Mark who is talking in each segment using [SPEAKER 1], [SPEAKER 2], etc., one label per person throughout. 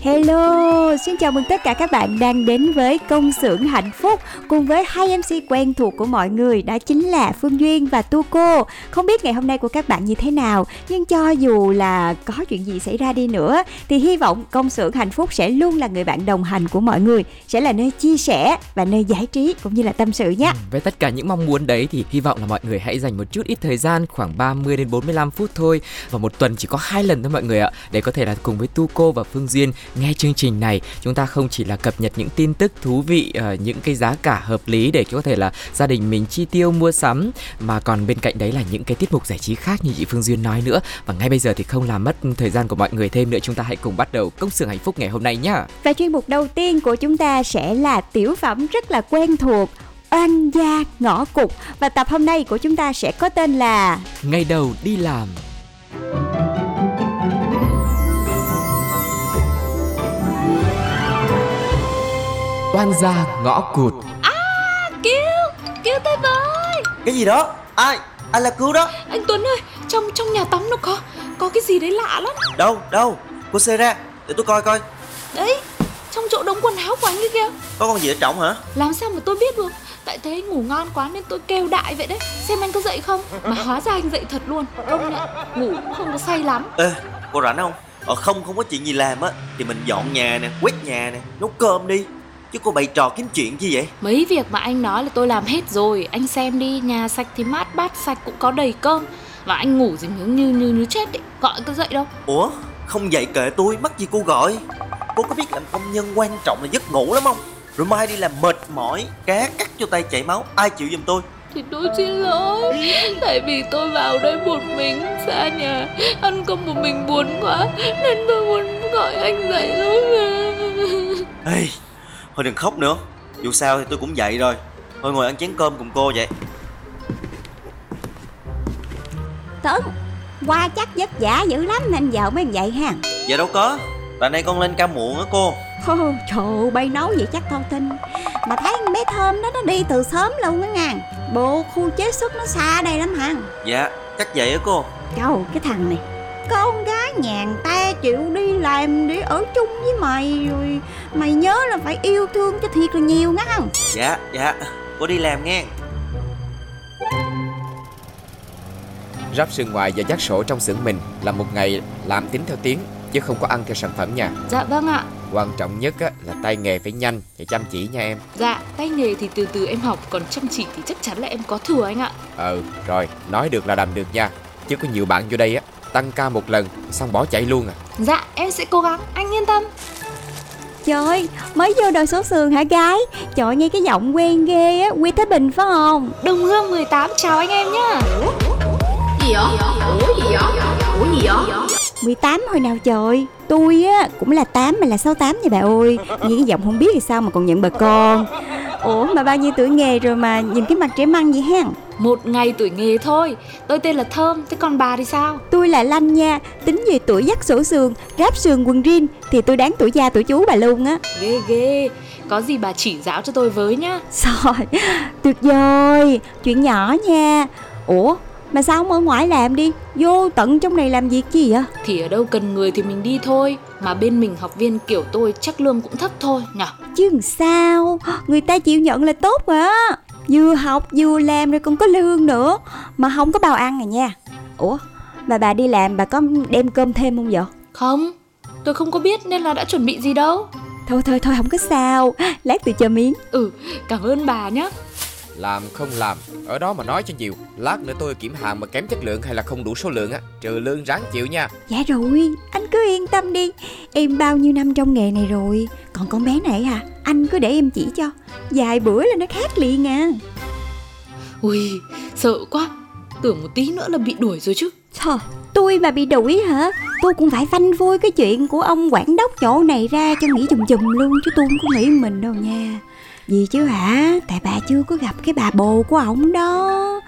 [SPEAKER 1] Hello, xin chào mừng tất cả các bạn đang đến với công xưởng hạnh phúc cùng với hai MC quen thuộc của mọi người đó chính là Phương Duyên và Tu Cô. Không biết ngày hôm nay của các bạn như thế nào, nhưng cho dù là có chuyện gì xảy ra đi nữa thì hy vọng công xưởng hạnh phúc sẽ luôn là người bạn đồng hành của mọi người, sẽ là nơi chia sẻ và nơi giải trí cũng như là tâm sự nhé.
[SPEAKER 2] Ừ, với tất cả những mong muốn đấy thì hy vọng là mọi người hãy dành một chút ít thời gian khoảng 30 đến 45 phút thôi và một tuần chỉ có hai lần thôi mọi người ạ để có thể là cùng với Tu Cô và Phương Duyên nghe chương trình này chúng ta không chỉ là cập nhật những tin tức thú vị ờ, những cái giá cả hợp lý để có thể là gia đình mình chi tiêu mua sắm mà còn bên cạnh đấy là những cái tiết mục giải trí khác như chị Phương Duyên nói nữa. Và ngay bây giờ thì không làm mất thời gian của mọi người thêm nữa chúng ta hãy cùng bắt đầu công xưởng hạnh phúc ngày hôm nay nhá.
[SPEAKER 1] Và chuyên mục đầu tiên của chúng ta sẽ là tiểu phẩm rất là quen thuộc Oan gia ngõ cụt. Và tập hôm nay của chúng ta sẽ có tên là
[SPEAKER 2] ngày đầu đi làm oan gia ngõ cụt
[SPEAKER 3] Cứu, cứu tôi với
[SPEAKER 4] Cái gì đó? Ai? Ai là cứu đó?
[SPEAKER 3] Anh Tuấn ơi, trong trong nhà tắm nó có có cái gì đấy lạ lắm
[SPEAKER 4] Đâu? Đâu? Cô xe ra Để tôi coi coi
[SPEAKER 3] Đấy, trong chỗ đống quần áo của anh ấy kìa
[SPEAKER 4] Có con gì ở trọng hả?
[SPEAKER 3] Làm sao mà tôi biết được Tại thế ngủ ngon quá nên tôi kêu đại vậy đấy Xem anh có dậy không Mà hóa ra anh dậy thật luôn Công nhận, ngủ cũng không có say lắm
[SPEAKER 4] Ê, cô rảnh không? Ờ không, không có chuyện gì làm á Thì mình dọn nhà nè, quét nhà nè Nấu cơm đi Chứ cô bày trò kiếm chuyện chi vậy?
[SPEAKER 3] Mấy việc mà anh nói là tôi làm hết rồi Anh xem đi, nhà sạch thì mát bát sạch cũng có đầy cơm Và anh ngủ gì như như như, như chết ấy Gọi có dậy đâu
[SPEAKER 4] Ủa? Không dậy kệ tôi, mắc gì cô gọi Cô có biết làm công nhân quan trọng là giấc ngủ lắm không? Rồi mai đi làm mệt mỏi Cá cắt cho tay chảy máu Ai chịu giùm tôi?
[SPEAKER 3] Thì tôi xin lỗi Tại vì tôi vào đây một mình Xa nhà Ăn cơm một mình buồn quá Nên tôi muốn gọi anh dậy thôi mà
[SPEAKER 4] Ê, thôi đừng khóc nữa. Dù sao thì tôi cũng dậy rồi. Thôi ngồi ăn chén cơm cùng cô vậy.
[SPEAKER 1] Tuấn Qua chắc vất vả dữ lắm nên giờ mới vậy ha.
[SPEAKER 4] Dạ đâu có. Tại nay con lên ca muộn á cô.
[SPEAKER 1] Ồ, Trời ơi, bay nấu vậy chắc thông tin Mà thấy con bé Thơm đó nó đi từ sớm luôn á nha. Bộ khu chế xuất nó xa đây lắm hả?
[SPEAKER 4] Dạ, chắc vậy á cô.
[SPEAKER 1] Trời cái thằng này Con gái nhà người ta chịu đi làm để ở chung với mày Rồi mày nhớ là phải yêu thương cho thiệt là nhiều nghe không
[SPEAKER 4] Dạ, dạ. Cô đi làm nghe.
[SPEAKER 2] Ráp sườn ngoài và dắt sổ trong xưởng mình là một ngày làm tính theo tiếng chứ không có ăn theo sản phẩm nha.
[SPEAKER 3] Dạ vâng ạ.
[SPEAKER 2] Quan trọng nhất á, là tay nghề phải nhanh và chăm chỉ nha em.
[SPEAKER 3] Dạ tay nghề thì từ từ em học Còn chăm chỉ thì chắc chắn là em có thừa anh ạ.
[SPEAKER 2] Ừ rồi nói được là làm được nha. Chứ có nhiều bạn vô đây á tăng ca một lần xong bỏ chạy luôn à?
[SPEAKER 3] Dạ em sẽ cố gắng anh yên tâm.
[SPEAKER 1] Trời ơi, mới vô đời số sườn hả gái? Trời nghe cái giọng quen ghê á Quy Thế Bình phải không?
[SPEAKER 3] Đồng Hương 18 chào anh em nhá.
[SPEAKER 5] Gì vậy? Ủa gì vậy? Ủa gì vậy?
[SPEAKER 1] 18 hồi nào trời? Tôi á cũng là 8 mà là 68 nha bà ơi. Nghe cái giọng không biết thì sao mà còn nhận bà con. Ủa mà bao nhiêu tuổi nghề rồi mà nhìn cái mặt trẻ măng vậy ha
[SPEAKER 3] Một ngày tuổi nghề thôi. Tôi tên là Thơm Thế còn bà thì sao?
[SPEAKER 1] Tôi là Lanh nha Tính về tuổi dắt sổ sườn Ráp sườn quần rin Thì tôi đáng tuổi cha tuổi chú bà luôn á.
[SPEAKER 3] Ghê ghê. Có gì bà chỉ giáo cho tôi với nhá.
[SPEAKER 1] Rồi Tuyệt vời Chuyện nhỏ nha. Ủa mà sao không ở ngoài làm đi? Vô tận trong này làm việc chi vậy?
[SPEAKER 3] Thì ở đâu cần người thì mình đi thôi. Mà bên mình học viên kiểu tôi chắc lương cũng thấp thôi. Nhở
[SPEAKER 1] Chứ sao? Người ta chịu nhận là tốt á Vừa học vừa làm rồi còn có lương nữa. Mà không có bao ăn à nha. Ủa mà bà đi làm bà có đem cơm thêm không vậy?
[SPEAKER 3] Không
[SPEAKER 6] tôi không có biết nên là đã chuẩn bị gì đâu.
[SPEAKER 1] Thôi thôi thôi không có sao. Lát tôi cho miếng.
[SPEAKER 6] Ừ, cảm ơn bà nhá
[SPEAKER 2] Làm không làm, ở đó mà nói cho nhiều Lát nữa tôi kiểm hàng mà kém chất lượng hay là không đủ số lượng á Trừ lương ráng chịu nha.
[SPEAKER 1] Dạ rồi Anh cứ yên tâm đi Em bao nhiêu năm trong nghề này rồi Còn con bé này à Anh cứ để em chỉ cho Vài bữa là nó khác liền à.
[SPEAKER 6] Ui, sợ quá Tưởng một tí nữa là bị đuổi rồi chứ.
[SPEAKER 1] Thôi tôi mà bị đuổi hả Tôi cũng phải phanh phui cái chuyện của ông quản đốc chỗ này ra cho nghĩ chùm chùm luôn Chứ tôi không có nghĩ mình đâu nha Gì chứ hả? Tại bà chưa có gặp cái bà bồ của ổng đó.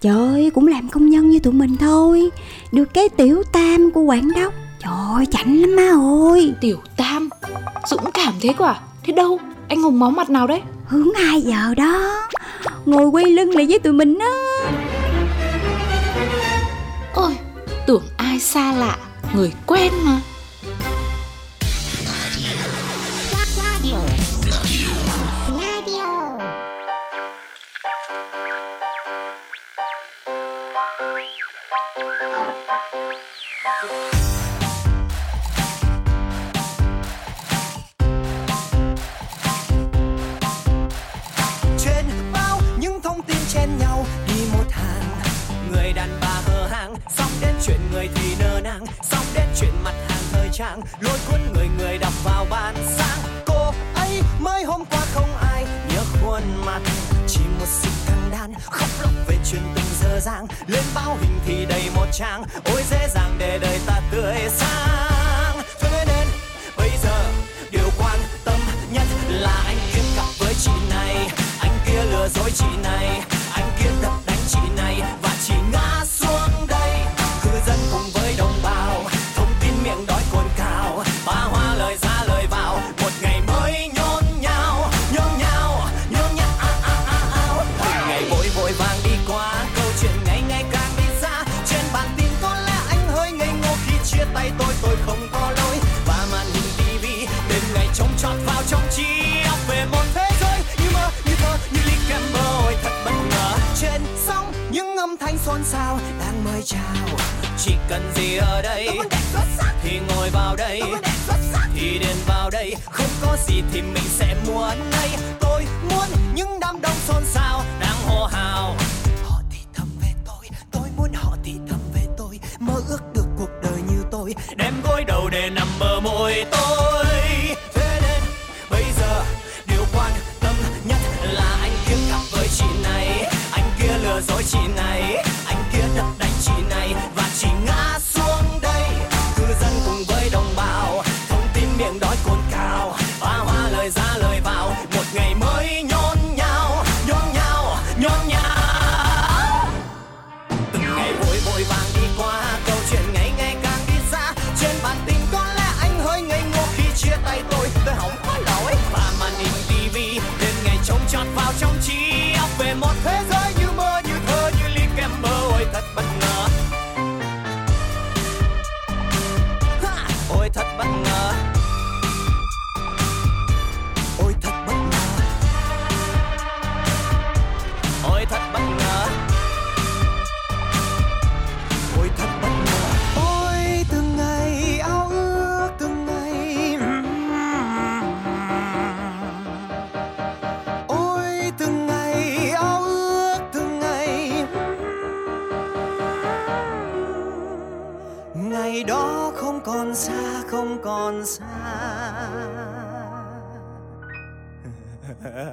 [SPEAKER 1] Trời cũng làm công nhân như tụi mình thôi. Được cái tiểu tam của quản đốc. Trời ơi chảnh lắm má ơi.
[SPEAKER 6] Tiểu Tam? Dũng cảm thế quả Thế đâu? Anh Hùng máu mặt nào đấy?
[SPEAKER 1] Hướng 2 giờ đó? Ngồi quay lưng lại với tụi mình á.
[SPEAKER 6] Ôi Tưởng ai xa lạ. Người quen mà
[SPEAKER 7] trên bao những thông tin chen nhau đi một hàng. Người đàn bà hờ hàng, xong đến chuyện người thì nơ nang. Xong đến chuyện mặt hàng thời trang lôi cuốn người người đọc vào bàn sáng. Cô ấy mới hôm qua không ai nhớ khuôn mặt gian. Khóc lóc về chuyện tình dơ dàng lên báo hình thì đầy một trang. Ôi, dễ dàng để đời ta tươi sáng. Thế nên, bây giờ, điều quan tâm nhất là anh kiếm cặp với chị này. Anh kia lừa dối chị này. Cần gì ở đây? Thì ngồi vào đây. Thì đến vào đây. Không có gì thì mình sẽ muốn ngày vội vội vàng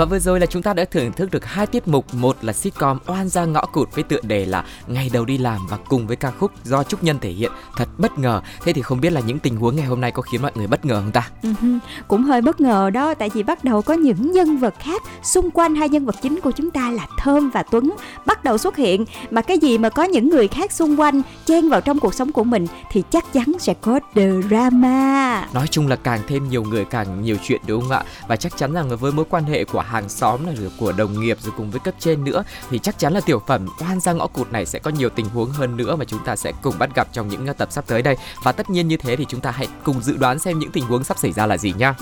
[SPEAKER 7] Và
[SPEAKER 2] vừa rồi là chúng ta đã thưởng thức được hai tiết mục, một là sitcom Oan gia ngõ cụt với tựa đề là Ngày đầu đi làm và cùng với ca khúc do Trúc Nhân thể hiện thật bất ngờ. Thế thì không biết là những tình huống ngày hôm nay có khiến mọi người bất ngờ không ta?
[SPEAKER 1] Uh-huh. Cũng hơi bất ngờ đó, tại vì bắt đầu có những nhân vật khác xung quanh hai nhân vật chính của chúng ta là Thơm và Tuấn bắt đầu xuất hiện mà cái gì mà có những người khác xung quanh chen vào trong cuộc sống của mình thì chắc chắn sẽ có drama.
[SPEAKER 2] Nói chung là càng thêm nhiều người càng nhiều chuyện đúng không ạ? Và chắc chắn rằng với mối quan hệ của hàng xóm này, rồi của đồng nghiệp, rồi cùng với cấp trên nữa, thì chắc chắn là tiểu phẩm oan ra ngõ cụt này sẽ có nhiều tình huống hơn nữa mà chúng ta sẽ cùng bắt gặp trong những ờ, tập sắp tới đây. Và tất nhiên như thế thì chúng ta hãy cùng dự đoán xem những tình huống sắp xảy ra là gì nhá.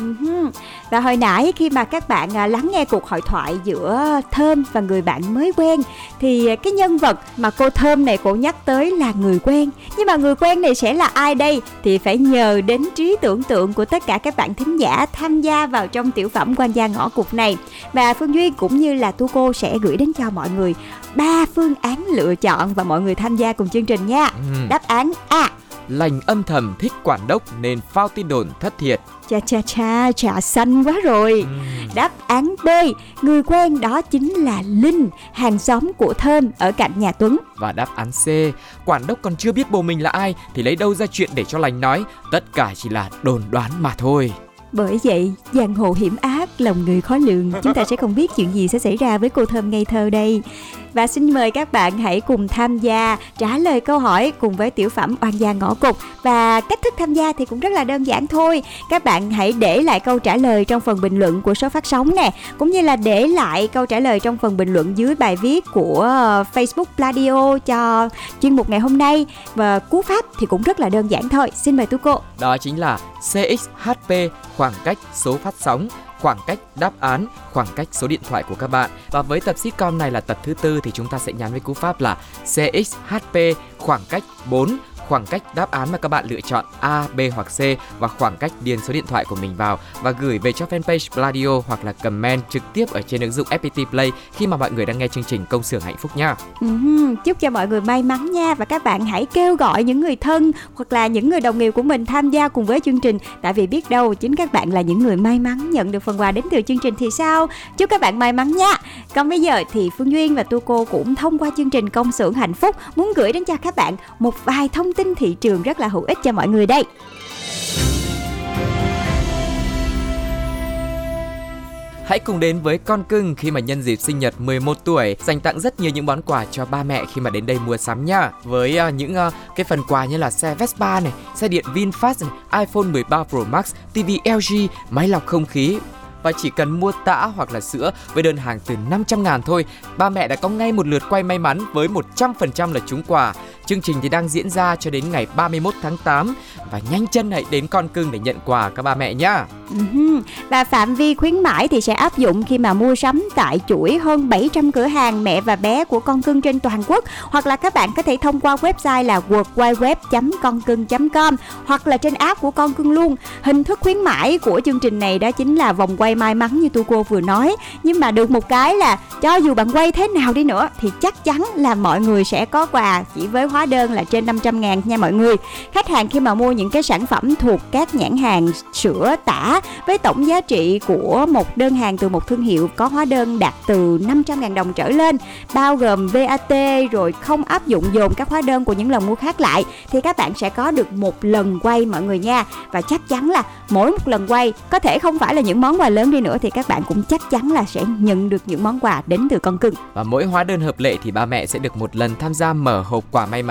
[SPEAKER 1] Và hồi nãy khi mà các bạn ờ, lắng nghe cuộc hội thoại giữa Thơm và người bạn mới quen, thì cái nhân vật mà cô Thơm này cô nhắc tới là người quen. Nhưng mà người quen này sẽ là ai đây thì phải nhờ đến trí tưởng tượng của tất cả các bạn thính giả tham gia vào trong tiểu phẩm quan gia ngõ cụt này. Và Phương Duyên cũng như là Tu Cô sẽ gửi đến cho mọi người ba phương án lựa chọn và mọi người tham gia cùng chương trình nha. Ừ. Đáp án A
[SPEAKER 2] lành âm thầm thích quản đốc nên phao tin đồn thất thiệt.
[SPEAKER 1] Cha cha cha, trà xanh quá rồi. Ừ. Đáp án B, người quen đó chính là Linh, hàng xóm của Thơm ở cạnh nhà Tuấn.
[SPEAKER 2] Và đáp án C, quản đốc còn chưa biết bồ mình là ai thì lấy đâu ra chuyện để cho lành nói, tất cả chỉ là đồn đoán mà thôi.
[SPEAKER 1] Bởi vậy, giang hồ hiểm ác, lòng người khó lường, chúng ta sẽ không biết chuyện gì sẽ xảy ra với cô thơm ngây thơ đây. Và xin mời các bạn hãy cùng tham gia trả lời câu hỏi cùng với tiểu phẩm Oan gia ngõ cục và cách thức tham gia thì cũng rất là đơn giản thôi. Các bạn hãy để lại câu trả lời trong phần bình luận của số phát sóng nè, cũng như là để lại câu trả lời trong phần bình luận dưới bài viết của ờ, Facebook Pladio cho chuyên mục ngày hôm nay và cú pháp thì cũng rất là đơn giản thôi. Xin mời tú cô.
[SPEAKER 2] Đó chính là CXHP khoảng cách số phát sóng khoảng cách đáp án, khoảng cách số điện thoại của các bạn. Và với tập sitcom này là tập thứ tư thì chúng ta sẽ nhắn với cú pháp là CXHP khoảng cách 4 khoảng cách đáp án mà các bạn lựa chọn A, B hoặc C và khoảng cách điền số điện thoại của mình vào và gửi về cho fanpage Pladio hoặc là comment trực tiếp ở trên ứng dụng FPT Play khi mà mọi người đang nghe chương trình Công xưởng hạnh phúc nha.
[SPEAKER 1] Chúc cho mọi người may mắn nha và các bạn hãy kêu gọi những người thân hoặc là những người đồng nghiệp của mình tham gia cùng với chương trình tại vì biết đâu chính các bạn là những người may mắn nhận được phần quà đến từ chương trình thì sao? Chúc các bạn may mắn nha. Còn bây giờ thì Phương Duyên và Tu Cô cũng thông qua chương trình Công xưởng hạnh phúc muốn gửi đến cho các bạn một vài thông tin thị trường rất là hữu ích cho mọi người đây.
[SPEAKER 2] Hãy cùng đến với con cưng khi mà nhân dịp sinh nhật 11 tuổi dành tặng rất nhiều những món quà cho ba mẹ khi mà đến đây mua sắm nha. Với uh, những uh, cái phần quà như là xe Vespa này, xe điện VinFast này, iPhone 13 Pro Max, TV LG, máy lọc không khí và chỉ cần mua tã hoặc là sữa với đơn hàng từ 500 ngàn thôi, ba mẹ đã có ngay một lượt quay may mắn với 100% là trúng quà. Chương trình thì đang diễn ra cho đến ngày 31 tháng 8 và nhanh chân hãy đến con cưng để nhận quà các ba mẹ nhá.
[SPEAKER 1] Ừ và phạm vi khuyến mãi thì sẽ áp dụng khi mà mua sắm tại chuỗi hơn 700 cửa hàng mẹ và bé của con cưng trên toàn quốc hoặc là các bạn có thể thông qua website là worldwideweb.concưng.com hoặc là trên app của con cưng luôn. Hình thức khuyến mãi của chương trình này đó chính là vòng quay may mắn như tu cô vừa nói. Nhưng mà được một cái là cho dù bạn quay thế nào đi nữa thì chắc chắn là mọi người sẽ có quà chỉ với hóa đơn là trên 500 ngàn nha mọi người. Khách hàng khi mà mua những cái sản phẩm thuộc các nhãn hàng sữa tả với tổng giá trị của một đơn hàng từ một thương hiệu có hóa đơn đạt từ 500 ngàn đồng trở lên, bao gồm VAT rồi không áp dụng dồn các hóa đơn của những lần mua khác lại, thì các bạn sẽ có được một lần quay mọi người nha và chắc chắn là mỗi một lần quay, có thể không phải là những món quà lớn đi nữa, thì các bạn cũng chắc chắn là sẽ nhận được những món quà đến từ con cưng
[SPEAKER 2] và mỗi hóa đơn hợp lệ thì ba mẹ sẽ được một lần tham gia mở hộp quà may mắn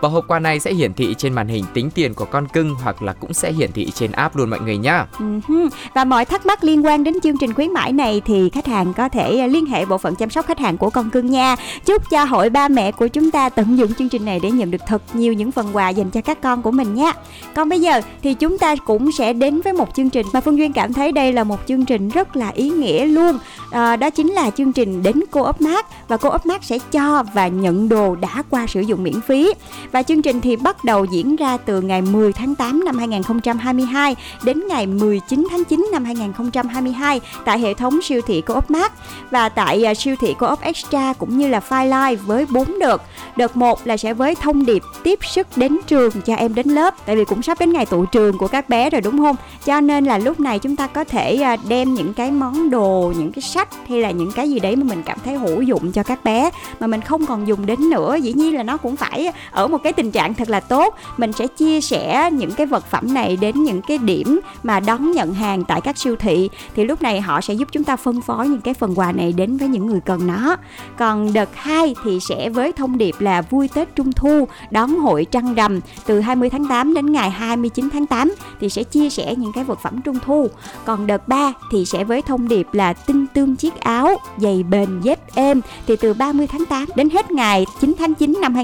[SPEAKER 2] và hộp quà này sẽ hiển thị trên màn hình tính tiền của con cưng hoặc là cũng sẽ hiển thị trên app luôn mọi người nhá.
[SPEAKER 1] Ừ và mọi thắc mắc liên quan đến chương trình khuyến mãi này thì khách hàng có thể à, liên hệ bộ phận chăm sóc khách hàng của con cưng nha. Chúc cho hội ba mẹ của chúng ta tận dụng chương trình này để nhận được thật nhiều những phần quà dành cho các con của mình nhé. Còn bây giờ thì chúng ta cũng sẽ đến với một chương trình mà Phương Duyên cảm thấy đây là một chương trình rất là ý nghĩa luôn. À, đó chính là chương trình đến cô ấp mát và cô ấp mát sẽ cho và nhận đồ đã qua sử dụng miễn phí. Và chương trình thì bắt đầu diễn ra từ ngày 10 tháng 8 năm 2022 đến ngày 19 19 tháng 9 năm 2022 tại hệ thống siêu thị Co-op Mart và tại à, siêu thị Co-op Extra cũng như là File Live với 4 đợt. Đợt 1 là sẽ với thông điệp tiếp sức đến trường cho em đến lớp tại vì cũng sắp đến ngày tụ trường của các bé rồi đúng không? Cho nên là lúc này chúng ta có thể à, đem những cái món đồ, những cái sách hay là những cái gì đấy mà mình cảm thấy hữu dụng cho các bé mà mình không còn dùng đến nữa. Dĩ nhiên là nó cũng phải ở một cái tình trạng thật là tốt. Mình sẽ chia sẻ những cái vật phẩm này đến những cái điểm mà đón nhận hàng tại các siêu thị. Thì lúc này họ sẽ giúp chúng ta phân phối những cái phần quà này đến với những người cần nó. Còn đợt 2 thì sẽ với thông điệp là vui Tết Trung Thu, đón hội trăng rằm từ 20 tháng 8 đến ngày 29 tháng 8 thì sẽ chia sẻ những cái vật phẩm Trung Thu. Còn đợt 3 thì sẽ với thông điệp là tinh tương chiếc áo giày bền dép êm thì từ 30 tháng 8 đến hết ngày 9 tháng 9 năm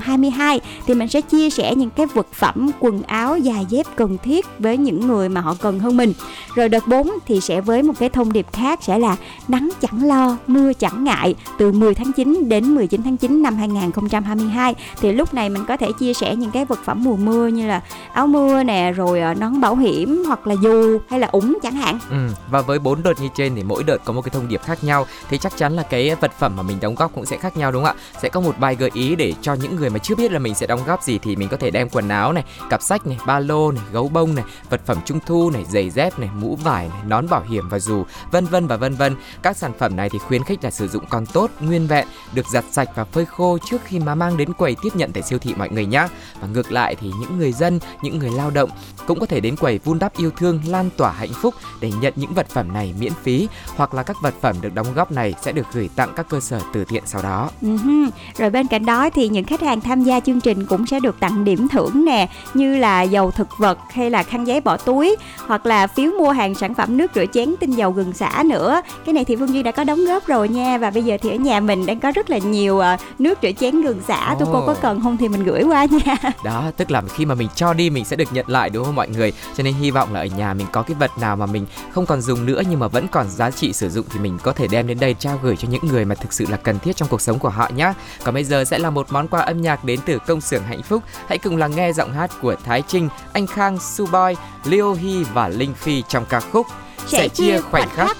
[SPEAKER 1] 2022 thì mình sẽ chia sẻ những cái vật phẩm quần áo giày dép cần thiết với những người mà họ cần hơn mình. Rồi đợt 4 thì sẽ với một cái thông điệp khác sẽ là nắng chẳng lo mưa chẳng ngại. Từ 10 tháng 9 đến 19 tháng 9 năm 2022 thì lúc này mình có thể chia sẻ những cái vật phẩm mùa mưa như là áo mưa nè rồi ờ, nón bảo hiểm hoặc là dù hay là ủng chẳng hạn.
[SPEAKER 2] Ừ, và với bốn đợt như trên thì mỗi đợt có một cái thông điệp khác nhau. Thì chắc chắn là cái vật phẩm mà mình đóng góp cũng sẽ khác nhau đúng không ạ? Sẽ có một bài gợi ý để cho những người người mà chưa biết là mình sẽ đóng góp gì thì mình có thể đem quần áo này, cặp sách này, ba lô này, gấu bông này, vật phẩm trung thu này, giày dép này, mũ vải này, nón bảo hiểm và dù, vân vân và vân vân. Các sản phẩm này thì khuyến khích là sử dụng còn tốt, nguyên vẹn, được giặt sạch và phơi khô trước khi mà mang đến quầy tiếp nhận tại siêu thị mọi người nhé. Và ngược lại thì những người dân, những người lao động cũng có thể đến quầy vun đắp yêu thương, lan tỏa hạnh phúc để nhận những vật phẩm này miễn phí hoặc là các vật phẩm được đóng góp này sẽ được gửi tặng các cơ sở từ thiện sau đó.
[SPEAKER 1] Uh-huh. Rồi bên cạnh đó thì những khách hàng tham gia chương trình cũng sẽ được tặng điểm thưởng nè như là dầu thực vật hay là khăn giấy bỏ túi hoặc là phiếu mua hàng sản phẩm nước rửa chén tinh dầu gừng xả nữa. Cái này thì Phương Duy đã có đóng góp rồi nha và bây giờ thì ở nhà mình đang có rất là nhiều ờ, nước rửa chén gừng xả. Tôi cô
[SPEAKER 2] Ồ.
[SPEAKER 1] có cần không thì mình gửi qua nha.
[SPEAKER 2] Đó, tức là khi mà mình cho đi mình sẽ được nhận lại đúng không mọi người? Cho nên hy vọng là ở nhà mình có cái vật nào mà mình không còn dùng nữa nhưng mà vẫn còn giá trị sử dụng thì mình có thể đem đến đây trao gửi cho những người mà thực sự là cần thiết trong cuộc sống của họ nhé. Còn bây giờ sẽ là một món quà âm nhạc đến từ công xưởng hạnh phúc. Hãy cùng lắng nghe giọng hát của Thái Trinh, Anh Khang, Suboy, Leo Hy và Linh Phi trong ca khúc
[SPEAKER 1] Sẽ chia khoảnh khắc.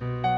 [SPEAKER 8] hôm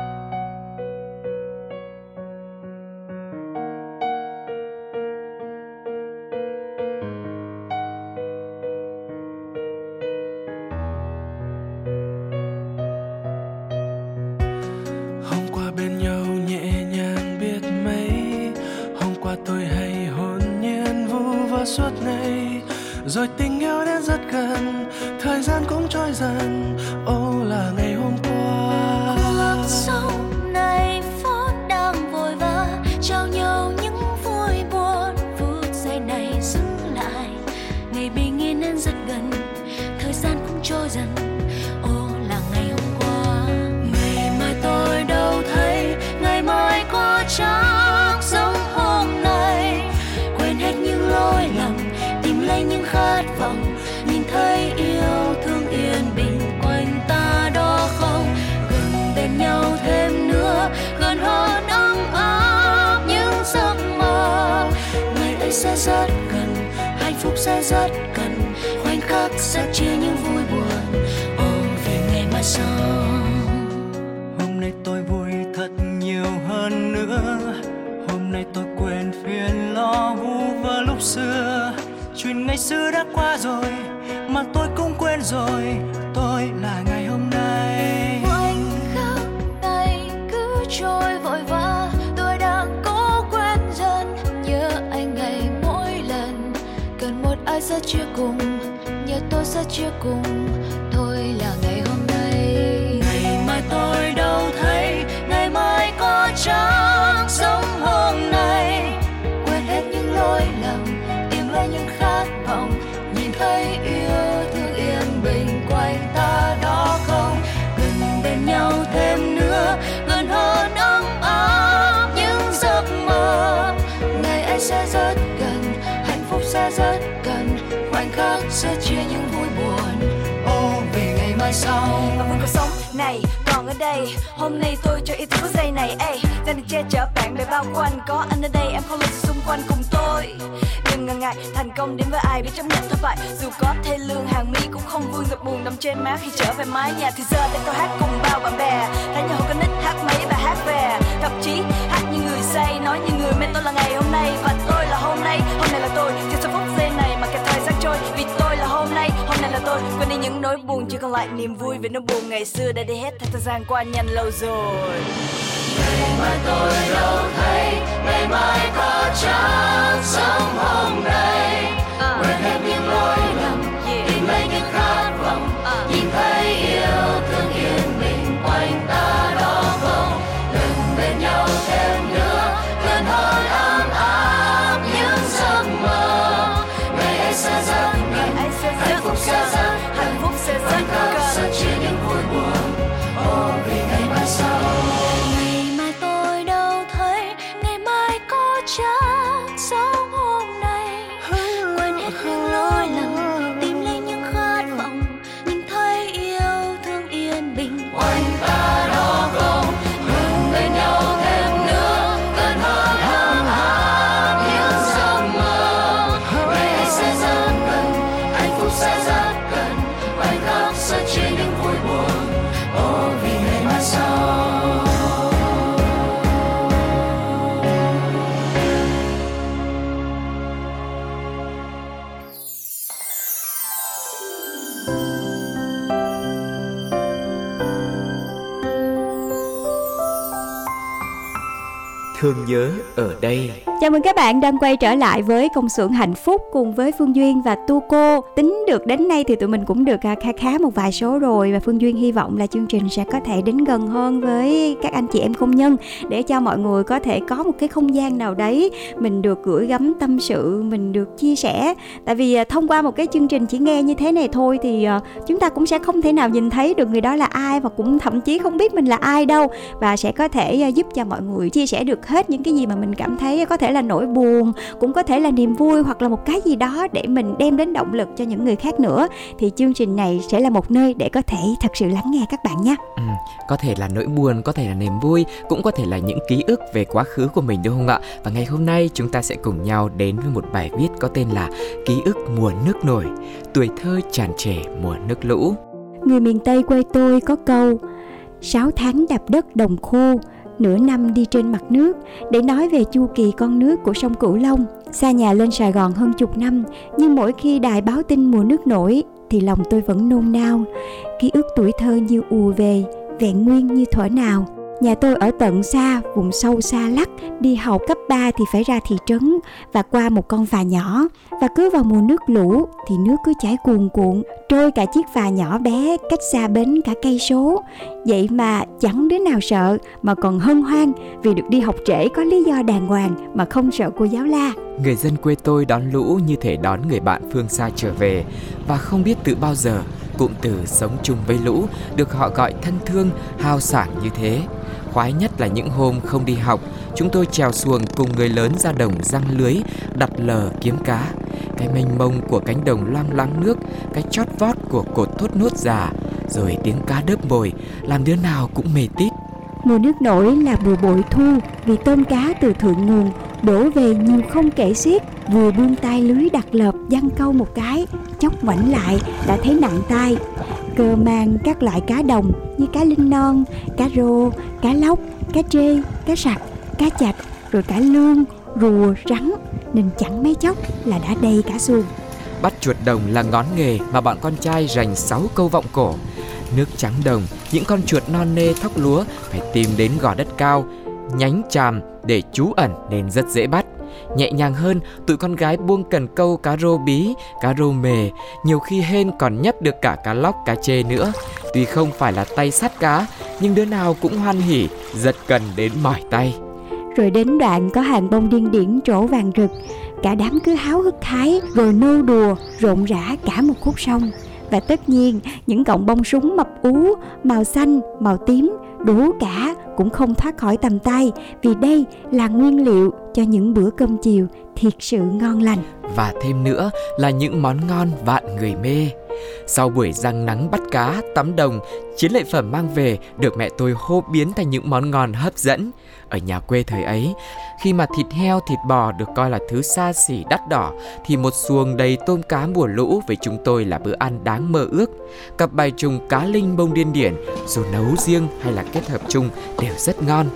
[SPEAKER 9] sẽ rất cần. Khoảnh khắc sẽ chia những vui buồn. Ôm về ngày mai sau.
[SPEAKER 8] Hôm nay tôi vui thật nhiều hơn nữa. Hôm nay tôi quên phiền lo vu vơ lúc xưa. Chuyện ngày xưa đã qua rồi, mà tôi cũng quên rồi. Tôi là
[SPEAKER 9] người. Sẽ chia cùng, nhớ tôi sẽ chia cùng, thôi là ngày hôm nay. Ngày mai tôi đã sẽ chia những vui buồn. Ô về ngày mai sau.
[SPEAKER 10] Và vẫn cuộc sống này còn ở đây. Hôm nay tôi cho ý thức phút giây này, ê. Đang được che chở bạn bè bao quanh. Có anh ở đây, em không lùi xung quanh cùng tôi. Đừng ngần ngại, thành công đến với ai biết chấp nhận thất bại dù có thê lương, hàng mi cũng không vương ngập buồn đâm trên má khi trở về mái nhà thì giờ đây tôi hát cùng bao bạn bè. Thấy nhà hồ con nít hát mấy bài hát về. Thậm chí hát như người say, nói như người mê tôi là ngày hôm nay. Và tôi là hôm nay hôm nay là tôi. Thì sau phút nỗi buồn chỉ còn lại niềm vui vì nỗi buồn ngày xưa đã đi hết theo thời gian qua nhanh lâu rồi.
[SPEAKER 8] Ngày mai tôi đâu thấy ngày mai có chẳng sống hôm nay. Quên hết những Thương
[SPEAKER 11] nhớ ở đây.
[SPEAKER 1] Chào mừng các bạn đang quay trở lại với công xưởng hạnh phúc cùng với Phương Duyên và Tu Cô. Tính được đến nay thì tụi mình cũng được à, khá khá một vài số rồi và Phương Duyên hy vọng là chương trình sẽ có thể đến gần hơn với các anh chị em công nhân để cho mọi người có thể có một cái không gian nào đấy mình được gửi gắm tâm sự, mình được chia sẻ. Tại vì à, thông qua một cái chương trình chỉ nghe như thế này thôi thì à, chúng ta cũng sẽ không thể nào nhìn thấy được người đó là ai và cũng thậm chí không biết mình là ai đâu và sẽ có thể giúp cho mọi người chia sẻ được hết những cái gì mà mình cảm thấy có thể là nỗi buồn cũng có thể là niềm vui hoặc là một cái gì đó để mình đem đến động lực cho những người khác nữa thì chương trình này sẽ là một nơi để có thể thật sự lắng nghe các bạn nhé
[SPEAKER 2] Ừ, có thể là nỗi buồn, có thể là niềm vui, cũng có thể là những ký ức về quá khứ của mình đúng không ạ? Và ngày hôm nay chúng ta sẽ cùng nhau đến với một bài viết có tên là Ký ức mùa nước nổi, tuổi thơ tràn trề mùa nước lũ.
[SPEAKER 1] người miền tây quê tôi có câu sáu tháng đạp đất đồng khô nửa năm đi trên mặt nước để nói về chu kỳ con nước của sông Cửu Long. Xa nhà lên Sài Gòn hơn chục năm, nhưng mỗi khi đài báo tin mùa nước nổi thì lòng tôi vẫn nôn nao. Ký ức tuổi thơ như ùa về, vẹn nguyên như thuở nào. Nhà tôi ở tận xa, vùng sâu xa lắc, đi học cấp 3 thì phải ra thị trấn và qua một con phà nhỏ. Và cứ vào mùa nước lũ thì nước cứ chảy cuồn cuộn, trôi cả chiếc phà nhỏ bé cách xa bến cả cây số. Vậy mà chẳng đứa nào sợ mà còn hân hoan vì được đi học trễ có lý do đàng hoàng mà không sợ cô giáo la.
[SPEAKER 2] Người dân quê tôi đón lũ như thể đón người bạn phương xa trở về và không biết từ bao giờ cụm từ sống chung với lũ được họ gọi thân thương, hào sảng như thế. Khoái nhất là những hôm không đi học, chúng tôi trèo xuồng cùng người lớn ra đồng răng lưới, đặt lờ kiếm cá. Cái mênh mông của cánh đồng loang loáng nước, cái chót vót của cột thốt nốt già, rồi tiếng cá đớp mồi, làm đứa nào cũng mê tít.
[SPEAKER 1] Mùa nước nổi là mùa bội thu vì tôm cá từ thượng nguồn đổ về nhiều không kể xiết vừa buông tay lưới đặt lợp giăng câu một cái chốc ngoảnh lại đã thấy nặng tay cơ mang các loại cá đồng như cá linh non cá rô cá lóc cá trê cá sặc cá chạch rồi cả lương rùa rắn nên chẳng mấy chốc là đã đầy cả xuồng
[SPEAKER 2] Bắt chuột đồng là ngón nghề mà bọn con trai rành 6 câu vọng cổ. Nước trắng đồng, những con chuột non nê thóc lúa phải tìm đến gò đất cao, nhánh tràm để trú ẩn nên rất dễ bắt. Nhẹ nhàng hơn, tụi con gái buông cần câu cá rô bí, cá rô mề, nhiều khi hên còn nhấp được cả cá lóc, cá chê nữa. Tuy không phải là tay sắt cá, nhưng đứa nào cũng hoan hỉ, giật cần đến mỏi tay.
[SPEAKER 1] rồi đến đoạn có hàng bông điên điển trổ vàng rực cả đám cứ háo hức thái rồi nô đùa rộn rã cả một khúc sông và tất nhiên những cọng bông súng mập ú màu xanh màu tím đủ cả cũng không thoát khỏi tầm tay vì đây là nguyên liệu cho những bữa cơm chiều thiệt sự ngon lành
[SPEAKER 2] Và thêm nữa là những món ngon vạn người mê. Sau buổi răng nắng bắt cá, tắm đồng, chiến lợi phẩm mang về được mẹ tôi hô biến thành những món ngon hấp dẫn. Ở nhà quê thời ấy, khi mà thịt heo, thịt bò được coi là thứ xa xỉ đắt đỏ, thì một xuồng đầy tôm cá mùa lũ với chúng tôi là bữa ăn đáng mơ ước. Cặp bài trùng cá linh bông điên điển, dù nấu riêng hay là kết hợp chung đều rất ngon.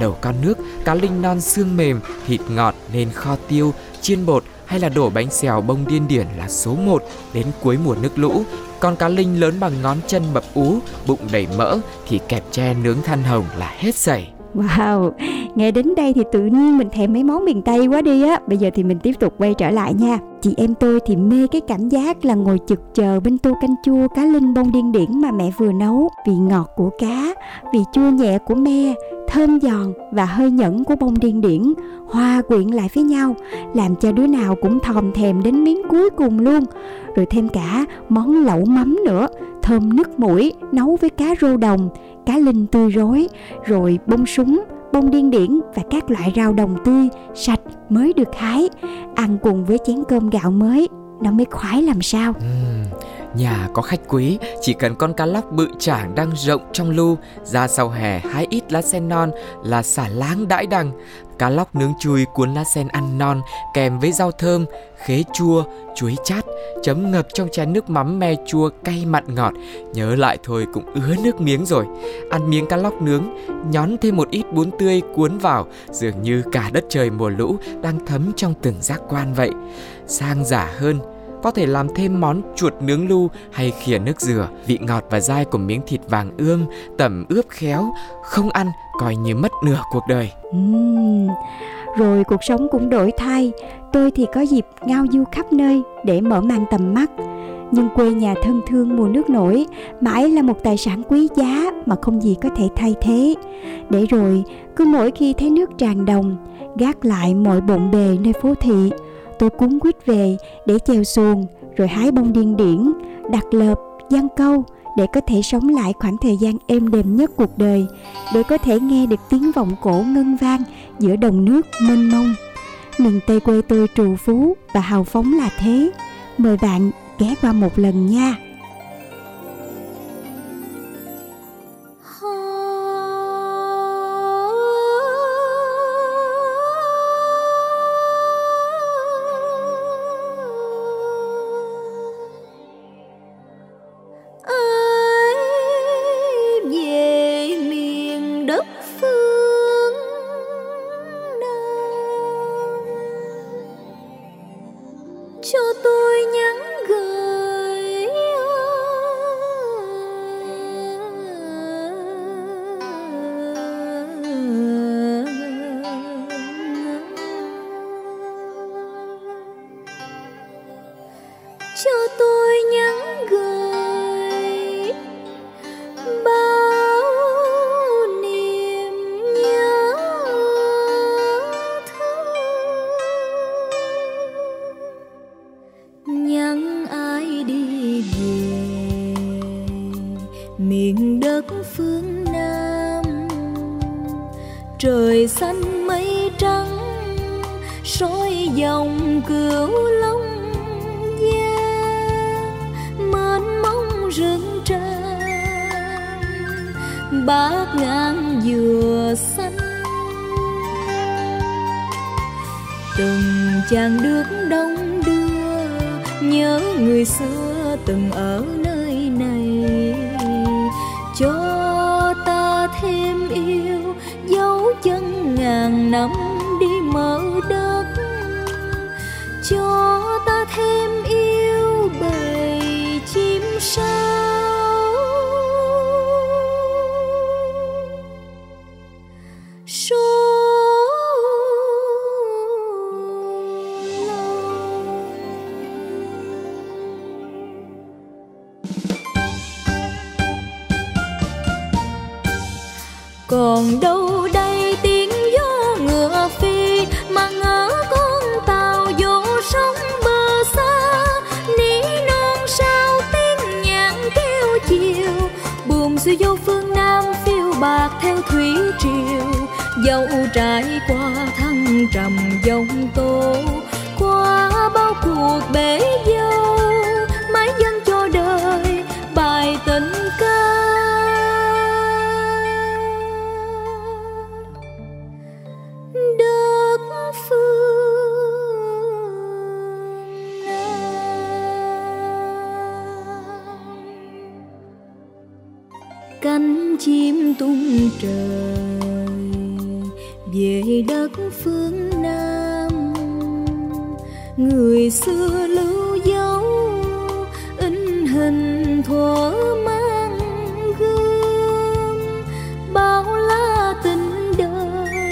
[SPEAKER 2] Đầu con nước, cá linh non xương mềm, thịt ngọt nên kho tiêu, chiên bột hay là đổ bánh xèo bông điên điển là số 1 đến cuối mùa nước lũ. Còn cá linh lớn bằng ngón chân mập ú, bụng đầy mỡ thì kẹp tre nướng than hồng là hết sảy.
[SPEAKER 1] Wow, nghe đến đây thì tự nhiên mình thèm mấy món miền Tây quá đi á. Bây giờ thì mình tiếp tục quay trở lại nha. Chị em tôi thì mê cái cảm giác là ngồi chực chờ bên tô canh chua cá linh bông điên điển mà mẹ vừa nấu. Vị ngọt của cá, vị chua nhẹ của me, thơm giòn và hơi nhẫn của bông điên điển hòa quyện lại với nhau làm cho đứa nào cũng thòm thèm đến miếng cuối cùng luôn rồi thêm cả món lẩu mắm nữa thơm nước mũi nấu với cá rô đồng cá linh tươi rối rồi bông súng bông điên điển và các loại rau đồng tươi sạch mới được hái ăn cùng với chén cơm gạo mới nó mới khoái làm sao.
[SPEAKER 2] Ừ, nhà có khách quý chỉ cần con cá lóc bự chảng đang rộng trong lu ra sau hè hái ít lá sen non là xả láng đãi đằng cá lóc nướng chui cuốn lá sen ăn non kèm với rau thơm, khế chua, chuối chát, chấm ngập trong chén nước mắm me chua cay mặn ngọt. Nhớ lại thôi cũng ứa nước miếng rồi. Ăn miếng cá lóc nướng, nhón thêm một ít bún tươi cuốn vào, dường như cả đất trời mùa lũ đang thấm trong từng giác quan vậy. Sang giả hơn có thể làm thêm món chuột nướng lu hay khỉa nước dừa vị ngọt và dai của miếng thịt vàng ươm tẩm ướp khéo không ăn coi như mất nửa cuộc đời.
[SPEAKER 1] Uhm, rồi cuộc sống cũng đổi thay. Tôi thì có dịp ngao du khắp nơi để mở mang tầm mắt. Nhưng quê nhà thân thương mùa nước nổi mãi là một tài sản quý giá mà không gì có thể thay thế. Để rồi cứ mỗi khi thấy nước tràn đồng gác lại mọi bộn bề nơi phố thị tôi cuốn quýt về để chèo xuồng, rồi hái bông điên điển, đặt lợp, giăng câu để có thể sống lại khoảng thời gian êm đềm nhất cuộc đời, để có thể nghe được tiếng vọng cổ ngân vang giữa đồng nước mênh mông. Miền tây quê tôi trù phú và hào phóng là thế. Mời bạn ghé qua một lần nha.
[SPEAKER 6] Dòng cửu long giang mênh mông rừng tràm, bát ngàn dừa xanh. Từng chàng nước đông đưa, nhớ người xưa từng ở nơi này. Cho ta thêm yêu, dấu chân ngàn năm đi mở thêm yêu bầy chim sao xưa xuôi phương nam phiêu bạc theo thủy triều. Dẫu trải qua thăng trầm dòng tố qua bao cuộc bể dâu mãi dâng cho đời, bài tình chim tung trời. Về đất phương nam, người xưa lưu dấu, in hình thuở mang gương. Bao la tình đời,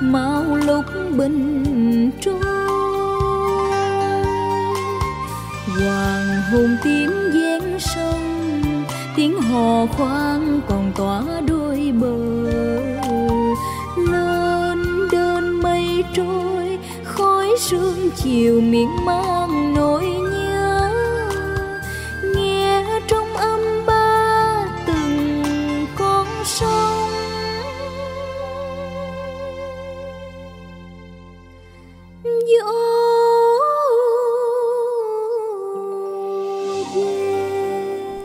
[SPEAKER 6] mau lúc bình trôi. Hoàng hôn tím về tiếng hò khoang còn tỏa đôi bờ. Lên đơn mây trôi, khói sương chiều miên mang nỗi nhớ.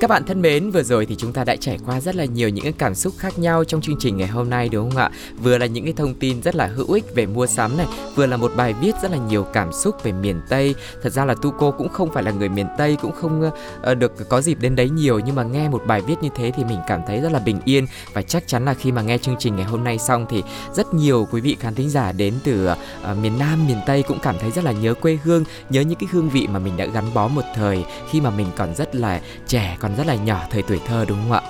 [SPEAKER 2] Các bạn thân mến, vừa rồi thì chúng ta đã trải qua rất là nhiều những cái cảm xúc khác nhau trong chương trình ngày hôm nay đúng không ạ? Vừa là những cái thông tin rất là hữu ích về mua sắm này, vừa là một bài viết rất là nhiều cảm xúc về miền Tây. Thật ra là tu cô cũng không phải là người miền Tây, cũng không uh, được có dịp đến đấy nhiều nhưng mà nghe một bài viết như thế thì mình cảm thấy rất là bình yên và chắc chắn là khi mà nghe chương trình ngày hôm nay xong thì rất nhiều quý vị khán thính giả đến từ uh, miền Nam, miền Tây cũng cảm thấy rất là nhớ quê hương, nhớ những cái hương vị mà mình đã gắn bó một thời khi mà mình còn rất là trẻ, còn rất là nhỏ thời tuổi thơ, đúng không ạ?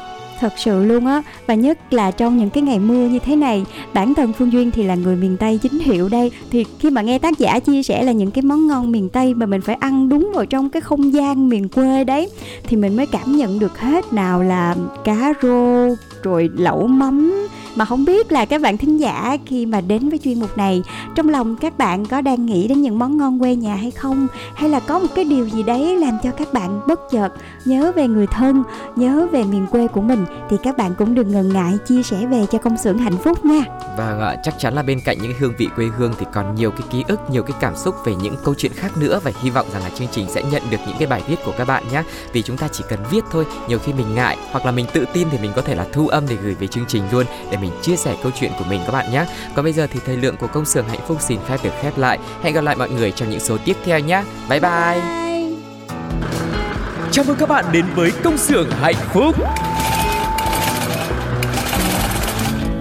[SPEAKER 1] thật sự luôn á, và nhất là trong những cái ngày mưa như thế này, bản thân phương duyên thì là người miền tây chính hiệu đây thì khi mà nghe tác giả chia sẻ là những cái món ngon miền tây mà mình phải ăn đúng vào trong cái không gian miền quê đấy, thì mình mới cảm nhận được hết nào là cá rô, rồi lẩu mắm mà không biết là các bạn thính giả khi mà đến với chuyên mục này trong lòng các bạn có đang nghĩ đến những món ngon quê nhà hay không? Hay là có một cái điều gì đấy làm cho các bạn bất chợt nhớ về người thân nhớ về miền quê của mình? Thì các bạn cũng đừng ngần ngại chia sẻ về cho công xưởng hạnh phúc nha.
[SPEAKER 2] Vâng Và chắc chắn là bên cạnh những hương vị quê hương thì còn nhiều cái ký ức, nhiều cái cảm xúc về những câu chuyện khác nữa. Và hy vọng rằng là chương trình sẽ nhận được những cái bài viết của các bạn nhé. Vì chúng ta chỉ cần viết thôi, nhiều khi mình ngại hoặc là mình tự tin thì mình có thể là thu âm để gửi về chương trình luôn để mình chia sẻ câu chuyện của mình các bạn nhé. Còn bây giờ thì thời lượng của công xưởng hạnh phúc xin phép được khép lại. Hẹn gặp lại mọi người trong những số tiếp theo nhé. Bye bye.
[SPEAKER 12] Chào mừng các bạn đến với công xưởng hạnh phúc.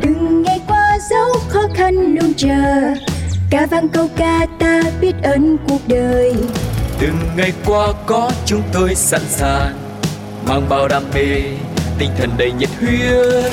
[SPEAKER 9] từng ngày qua dấu khó khăn luôn chờ ca vang câu ca ta biết ơn cuộc đời
[SPEAKER 12] Từng ngày qua có chúng tôi sẵn sàng mang bao đam mê, tinh thần đầy nhiệt huyết.